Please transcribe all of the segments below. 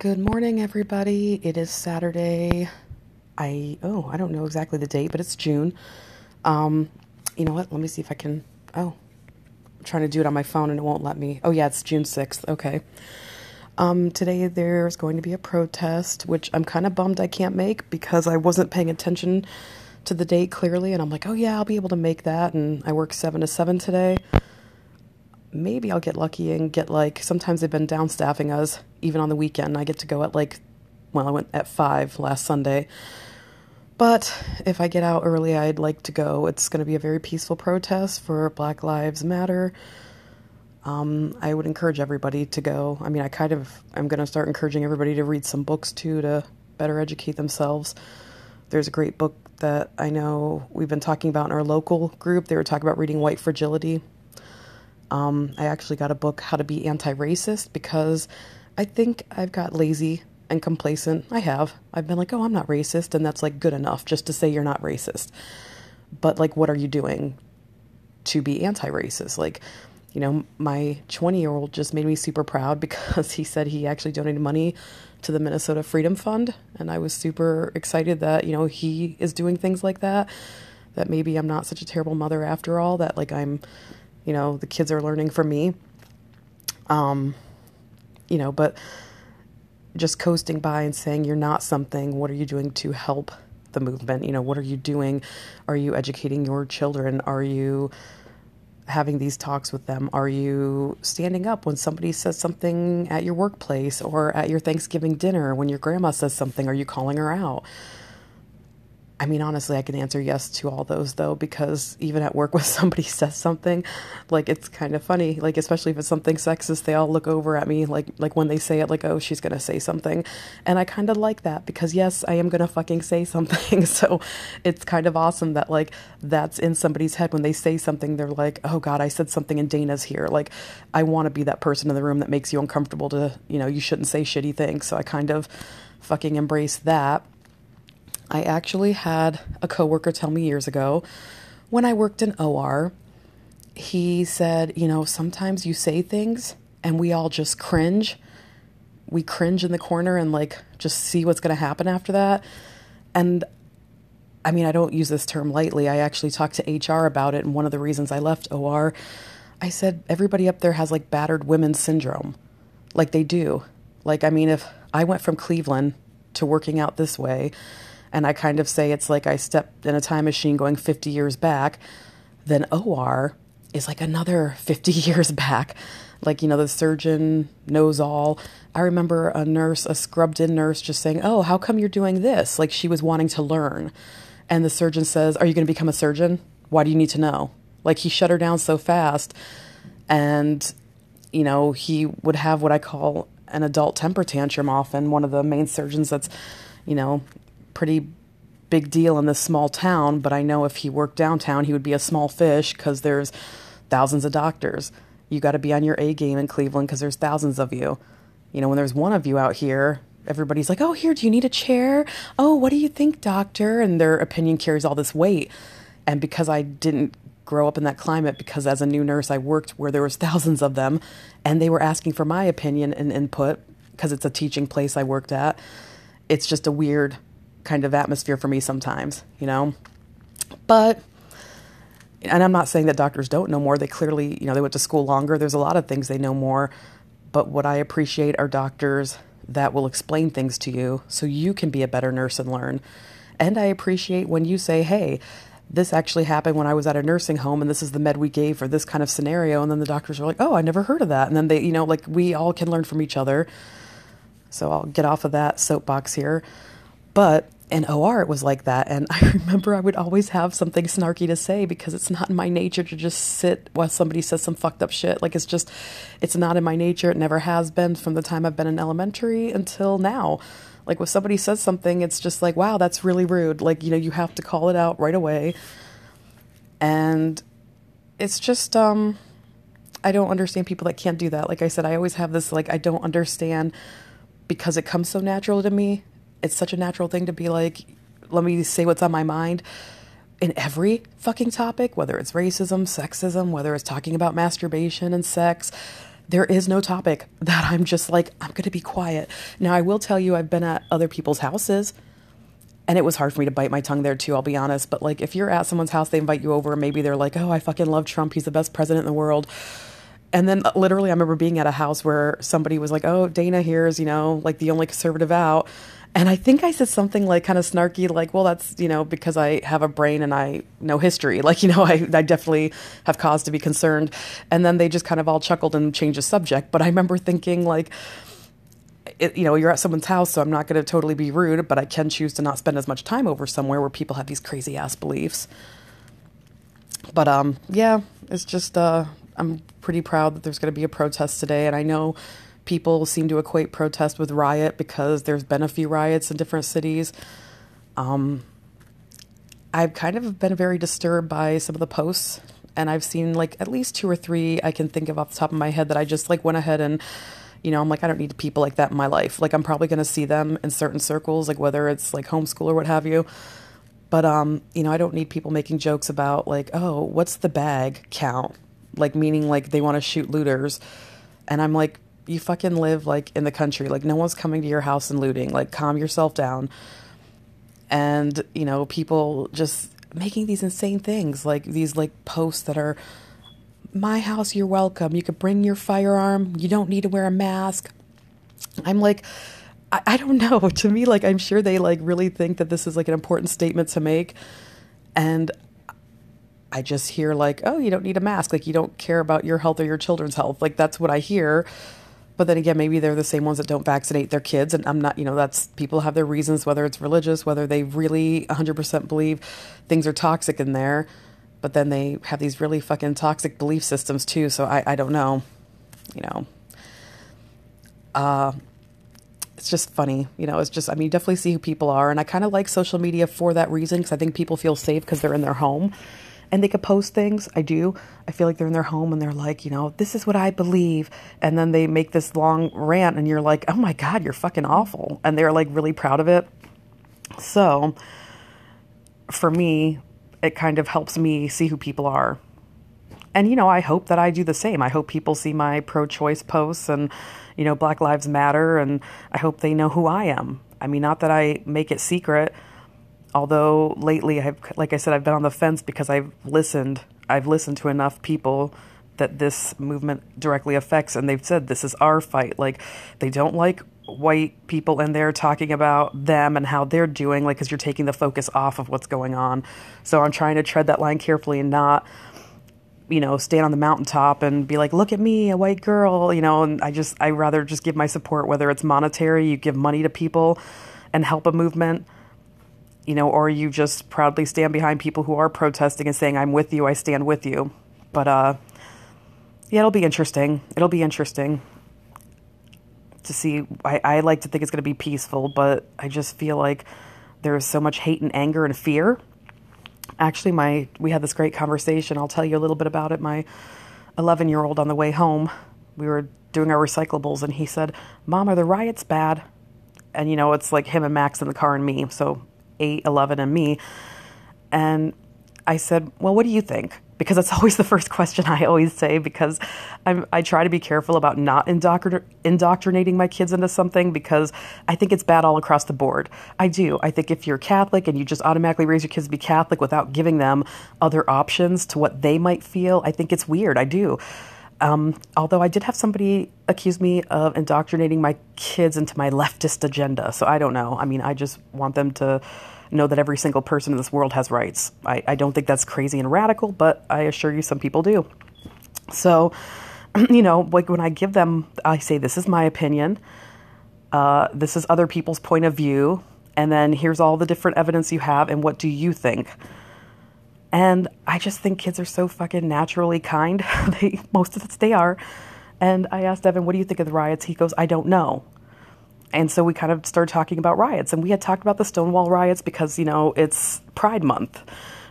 Good morning, everybody. It is Saturday. I oh, I don't know exactly the date, but it's June. Um, you know what? Let me see if I can. Oh, I'm trying to do it on my phone and it won't let me. Oh yeah, it's June sixth. Okay. Um, today there's going to be a protest, which I'm kind of bummed I can't make because I wasn't paying attention to the date clearly, and I'm like, oh yeah, I'll be able to make that, and I work seven to seven today maybe I'll get lucky and get like sometimes they've been down staffing us even on the weekend. I get to go at like well, I went at five last Sunday. But if I get out early, I'd like to go. It's going to be a very peaceful protest for Black Lives Matter. Um, I would encourage everybody to go. I mean, I kind of I'm going to start encouraging everybody to read some books too to better educate themselves. There's a great book that I know we've been talking about in our local group. They were talking about reading White Fragility um, I actually got a book, How to Be Anti Racist, because I think I've got lazy and complacent. I have. I've been like, oh, I'm not racist, and that's like good enough just to say you're not racist. But like, what are you doing to be anti racist? Like, you know, my 20 year old just made me super proud because he said he actually donated money to the Minnesota Freedom Fund. And I was super excited that, you know, he is doing things like that. That maybe I'm not such a terrible mother after all, that like I'm you know, the kids are learning from me. Um, you know, but just coasting by and saying you're not something, what are you doing to help the movement? You know, what are you doing? Are you educating your children? Are you having these talks with them? Are you standing up when somebody says something at your workplace or at your Thanksgiving dinner when your grandma says something? Are you calling her out? I mean, honestly, I can answer yes to all those though, because even at work when somebody says something, like it's kind of funny. Like especially if it's something sexist, they all look over at me like like when they say it, like oh she's gonna say something, and I kind of like that because yes, I am gonna fucking say something. so it's kind of awesome that like that's in somebody's head when they say something. They're like, oh god, I said something and Dana's here. Like I want to be that person in the room that makes you uncomfortable to you know you shouldn't say shitty things. So I kind of fucking embrace that I actually had a coworker tell me years ago when I worked in OR. He said, You know, sometimes you say things and we all just cringe. We cringe in the corner and like just see what's going to happen after that. And I mean, I don't use this term lightly. I actually talked to HR about it. And one of the reasons I left OR, I said, everybody up there has like battered women syndrome. Like they do. Like, I mean, if I went from Cleveland to working out this way, and I kind of say it's like I stepped in a time machine going 50 years back, then OR is like another 50 years back. Like, you know, the surgeon knows all. I remember a nurse, a scrubbed in nurse, just saying, Oh, how come you're doing this? Like she was wanting to learn. And the surgeon says, Are you going to become a surgeon? Why do you need to know? Like he shut her down so fast. And, you know, he would have what I call an adult temper tantrum often. One of the main surgeons that's, you know, pretty big deal in this small town, but I know if he worked downtown, he would be a small fish because there's thousands of doctors. You got to be on your A game in Cleveland because there's thousands of you. You know, when there's one of you out here, everybody's like, oh, here, do you need a chair? Oh, what do you think, doctor? And their opinion carries all this weight. And because I didn't grow up in that climate, because as a new nurse, I worked where there was thousands of them, and they were asking for my opinion and input because it's a teaching place I worked at. It's just a weird kind of atmosphere for me sometimes, you know? But, and I'm not saying that doctors don't know more. They clearly, you know, they went to school longer. There's a lot of things they know more. But what I appreciate are doctors that will explain things to you so you can be a better nurse and learn. And I appreciate when you say, hey, this actually happened when I was at a nursing home and this is the med we gave for this kind of scenario. And then the doctors are like, oh, I never heard of that. And then they, you know, like we all can learn from each other. So I'll get off of that soapbox here. But in OR, it was like that. And I remember I would always have something snarky to say because it's not in my nature to just sit while somebody says some fucked up shit. Like, it's just, it's not in my nature. It never has been from the time I've been in elementary until now. Like, when somebody says something, it's just like, wow, that's really rude. Like, you know, you have to call it out right away. And it's just, um, I don't understand people that can't do that. Like I said, I always have this, like, I don't understand because it comes so natural to me it's such a natural thing to be like, let me say what's on my mind in every fucking topic, whether it's racism, sexism, whether it's talking about masturbation and sex, there is no topic that I'm just like, I'm going to be quiet. Now, I will tell you, I've been at other people's houses and it was hard for me to bite my tongue there too, I'll be honest. But like, if you're at someone's house, they invite you over, and maybe they're like, oh, I fucking love Trump. He's the best president in the world. And then uh, literally, I remember being at a house where somebody was like, oh, Dana here is, you know, like the only conservative out. And I think I said something like kind of snarky, like, well, that's, you know, because I have a brain and I know history. Like, you know, I, I definitely have cause to be concerned. And then they just kind of all chuckled and changed the subject. But I remember thinking, like, it, you know, you're at someone's house, so I'm not going to totally be rude, but I can choose to not spend as much time over somewhere where people have these crazy ass beliefs. But um, yeah, it's just uh, I'm pretty proud that there's going to be a protest today, and I know people seem to equate protest with riot because there's been a few riots in different cities. Um, I've kind of been very disturbed by some of the posts, and I've seen like at least two or three I can think of off the top of my head that I just like went ahead and you know, I'm like, I don't need people like that in my life. Like, I'm probably going to see them in certain circles, like whether it's like homeschool or what have you. But, um, you know, I don't need people making jokes about like, oh, what's the bag count? Like, meaning like they want to shoot looters. And I'm like, you fucking live like in the country. Like, no one's coming to your house and looting. Like, calm yourself down. And, you know, people just making these insane things, like these like posts that are, my house, you're welcome. You could bring your firearm. You don't need to wear a mask. I'm like, I, I don't know. To me, like, I'm sure they like really think that this is like an important statement to make. And I just hear like, oh, you don't need a mask. Like, you don't care about your health or your children's health. Like, that's what I hear. But then again, maybe they're the same ones that don't vaccinate their kids. And I'm not, you know, that's people have their reasons, whether it's religious, whether they really 100% believe things are toxic in there but then they have these really fucking toxic belief systems too. So I, I don't know, you know. Uh, it's just funny, you know. It's just I mean, you definitely see who people are, and I kind of like social media for that reason because I think people feel safe because they're in their home, and they could post things. I do. I feel like they're in their home and they're like, you know, this is what I believe, and then they make this long rant, and you're like, oh my god, you're fucking awful, and they're like really proud of it. So, for me, it kind of helps me see who people are. And, you know, I hope that I do the same. I hope people see my pro choice posts and, you know, Black Lives Matter, and I hope they know who I am. I mean, not that I make it secret, although lately, I've, like I said, I've been on the fence because I've listened. I've listened to enough people that this movement directly affects, and they've said this is our fight. Like, they don't like white people in there talking about them and how they're doing, like, because you're taking the focus off of what's going on. So I'm trying to tread that line carefully and not, you know, stand on the mountaintop and be like, look at me, a white girl, you know, and I just, I rather just give my support, whether it's monetary, you give money to people and help a movement, you know, or you just proudly stand behind people who are protesting and saying, I'm with you, I stand with you. But, uh, yeah, it'll be interesting. It'll be interesting to see. I, I like to think it's going to be peaceful, but I just feel like there's so much hate and anger and fear. Actually, my we had this great conversation. I'll tell you a little bit about it. My 11 year old on the way home, we were doing our recyclables, and he said, "Mom, are the riots bad?" And you know, it's like him and Max in the car and me, so 8, 11, and me. And I said, "Well, what do you think?" because that's always the first question I always say because I'm, i try to be careful about not indoctr- indoctrinating my kids into something because I think it's bad all across the board. I do. I think if you're Catholic and you just automatically raise your kids to be Catholic without giving them other options to what they might feel, I think it's weird. I do. Um, although I did have somebody accuse me of indoctrinating my kids into my leftist agenda. So I don't know. I mean, I just want them to know that every single person in this world has rights. I, I don't think that's crazy and radical, but I assure you some people do. So, you know, like when I give them, I say, this is my opinion, uh, this is other people's point of view, and then here's all the different evidence you have, and what do you think? And I just think kids are so fucking naturally kind. they most of the they are. And I asked Evan, "What do you think of the riots?" He goes, "I don't know." and so we kind of started talking about riots and we had talked about the stonewall riots because you know it's pride month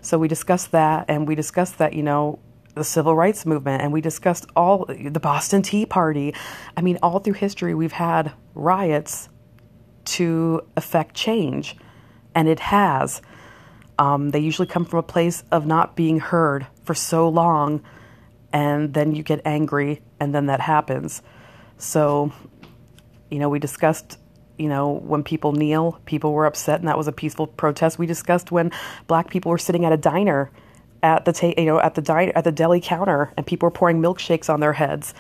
so we discussed that and we discussed that you know the civil rights movement and we discussed all the boston tea party i mean all through history we've had riots to affect change and it has um, they usually come from a place of not being heard for so long and then you get angry and then that happens. So, you know, we discussed you know, when people kneel, people were upset, and that was a peaceful protest. We discussed when black people were sitting at a diner, at the ta- you know at the diner at the deli counter, and people were pouring milkshakes on their heads,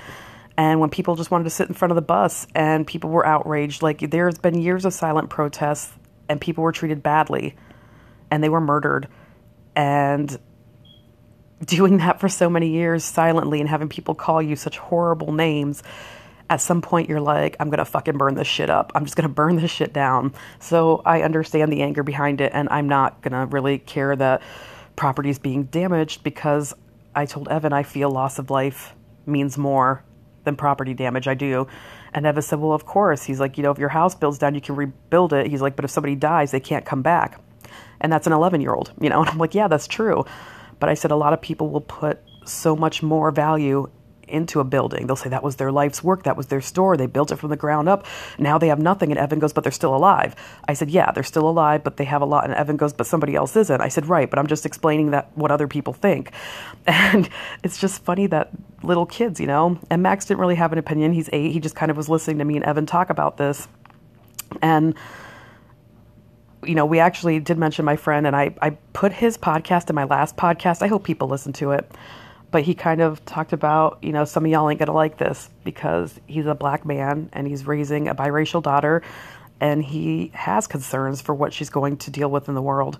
and when people just wanted to sit in front of the bus, and people were outraged. Like there's been years of silent protests, and people were treated badly, and they were murdered, and doing that for so many years silently and having people call you such horrible names at some point you're like, I'm gonna fucking burn this shit up. I'm just gonna burn this shit down. So I understand the anger behind it, and I'm not gonna really care that property is being damaged because I told Evan I feel loss of life means more than property damage. I do. And Evan said, Well, of course. He's like, You know, if your house builds down, you can rebuild it. He's like, But if somebody dies, they can't come back. And that's an 11 year old, you know? And I'm like, Yeah, that's true. But I said, A lot of people will put so much more value into a building. They'll say that was their life's work, that was their store, they built it from the ground up. Now they have nothing. And Evan goes, but they're still alive. I said, yeah, they're still alive, but they have a lot. And Evan goes, but somebody else isn't. I said, right, but I'm just explaining that what other people think. And it's just funny that little kids, you know, and Max didn't really have an opinion. He's eight. He just kind of was listening to me and Evan talk about this. And you know, we actually did mention my friend, and I, I put his podcast in my last podcast. I hope people listen to it but he kind of talked about, you know, some of y'all ain't gonna like this because he's a black man and he's raising a biracial daughter and he has concerns for what she's going to deal with in the world.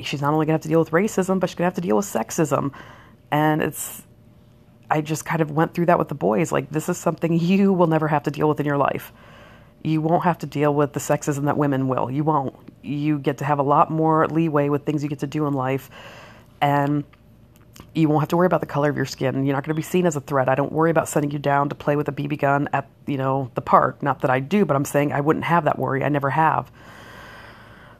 She's not only gonna have to deal with racism, but she's gonna have to deal with sexism. And it's, I just kind of went through that with the boys. Like, this is something you will never have to deal with in your life. You won't have to deal with the sexism that women will. You won't. You get to have a lot more leeway with things you get to do in life. And you won't have to worry about the color of your skin. You're not going to be seen as a threat. I don't worry about sending you down to play with a BB gun at, you know, the park. Not that I do, but I'm saying I wouldn't have that worry. I never have.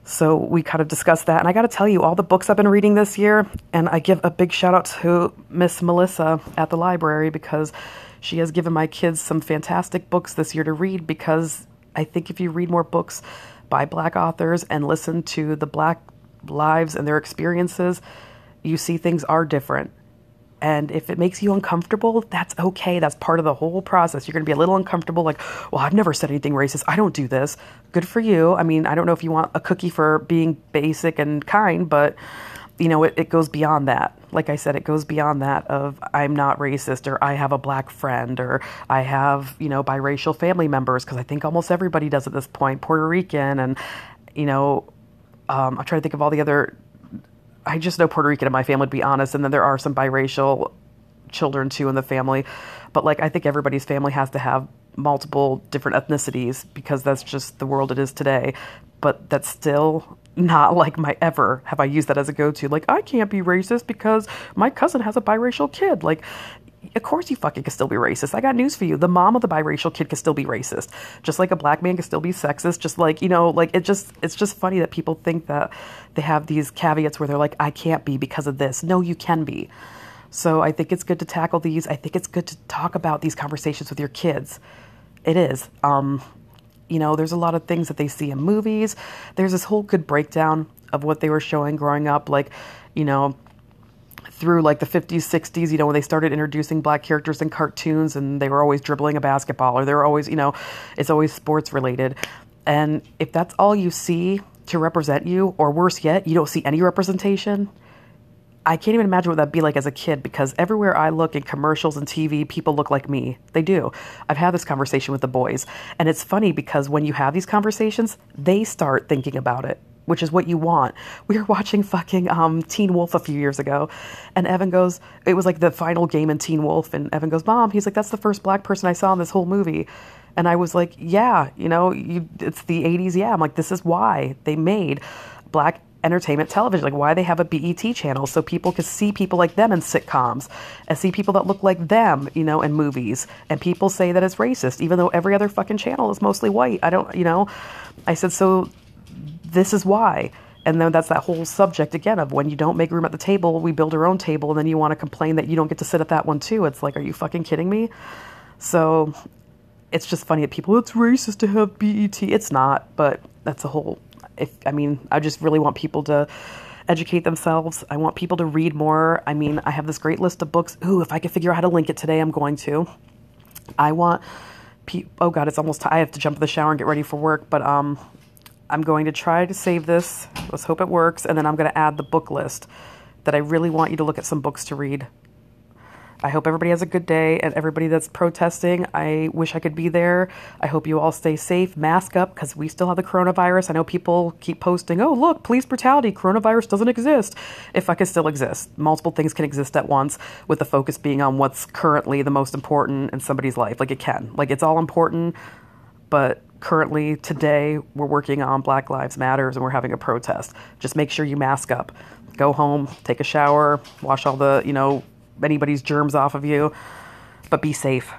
So we kind of discussed that. And I got to tell you, all the books I've been reading this year, and I give a big shout out to Miss Melissa at the library because she has given my kids some fantastic books this year to read because I think if you read more books by black authors and listen to the black lives and their experiences, you see things are different. And if it makes you uncomfortable, that's okay. That's part of the whole process. You're going to be a little uncomfortable, like, well, I've never said anything racist. I don't do this. Good for you. I mean, I don't know if you want a cookie for being basic and kind, but, you know, it, it goes beyond that. Like I said, it goes beyond that of I'm not racist or I have a black friend or I have, you know, biracial family members, because I think almost everybody does at this point, Puerto Rican and, you know, um, I'm trying to think of all the other I just know Puerto Rican in my family, to be honest, and then there are some biracial children too in the family. But like, I think everybody's family has to have multiple different ethnicities because that's just the world it is today. But that's still not like my ever have I used that as a go to. Like, I can't be racist because my cousin has a biracial kid. Like, of course you fucking can still be racist. I got news for you. The mom of the biracial kid can still be racist. Just like a black man can still be sexist. Just like, you know, like it just it's just funny that people think that they have these caveats where they're like, I can't be because of this. No, you can be. So I think it's good to tackle these. I think it's good to talk about these conversations with your kids. It is. Um, you know, there's a lot of things that they see in movies. There's this whole good breakdown of what they were showing growing up, like, you know, through like the 50s, 60s, you know, when they started introducing black characters in cartoons and they were always dribbling a basketball or they were always, you know, it's always sports related. And if that's all you see to represent you, or worse yet, you don't see any representation, I can't even imagine what that'd be like as a kid because everywhere I look in commercials and TV, people look like me. They do. I've had this conversation with the boys. And it's funny because when you have these conversations, they start thinking about it which is what you want. We were watching fucking um, Teen Wolf a few years ago, and Evan goes, it was like the final game in Teen Wolf, and Evan goes, Mom, he's like, that's the first black person I saw in this whole movie. And I was like, yeah, you know, you, it's the 80s. Yeah. I'm like, this is why they made black entertainment television, like why they have a BET channel so people could see people like them in sitcoms and see people that look like them, you know, in movies. And people say that it's racist, even though every other fucking channel is mostly white. I don't, you know, I said, so this is why. And then that's that whole subject again of when you don't make room at the table, we build our own table, and then you want to complain that you don't get to sit at that one too. It's like, are you fucking kidding me? So it's just funny that people, oh, it's racist to have BET. It's not, but that's a whole. If I mean, I just really want people to educate themselves. I want people to read more. I mean, I have this great list of books. Ooh, if I could figure out how to link it today, I'm going to. I want. Pe- oh God, it's almost. T- I have to jump in the shower and get ready for work, but um, I'm going to try to save this. Let's hope it works, and then I'm going to add the book list that I really want you to look at some books to read. I hope everybody has a good day and everybody that's protesting. I wish I could be there. I hope you all stay safe, mask up because we still have the coronavirus. I know people keep posting, oh, look, police brutality, coronavirus doesn't exist. If I could still exist, multiple things can exist at once with the focus being on what's currently the most important in somebody's life. Like it can. Like it's all important, but currently today we're working on Black Lives Matters and we're having a protest. Just make sure you mask up. Go home, take a shower, wash all the, you know, anybody's germs off of you, but be safe.